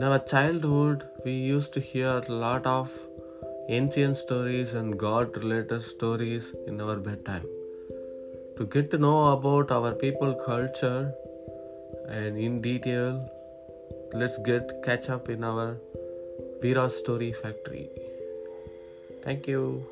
In our childhood, we used to hear a lot of ancient stories and God related stories in our bedtime. To get to know about our people culture and in detail, let's get catch up in our Veera Story Factory. Thank you.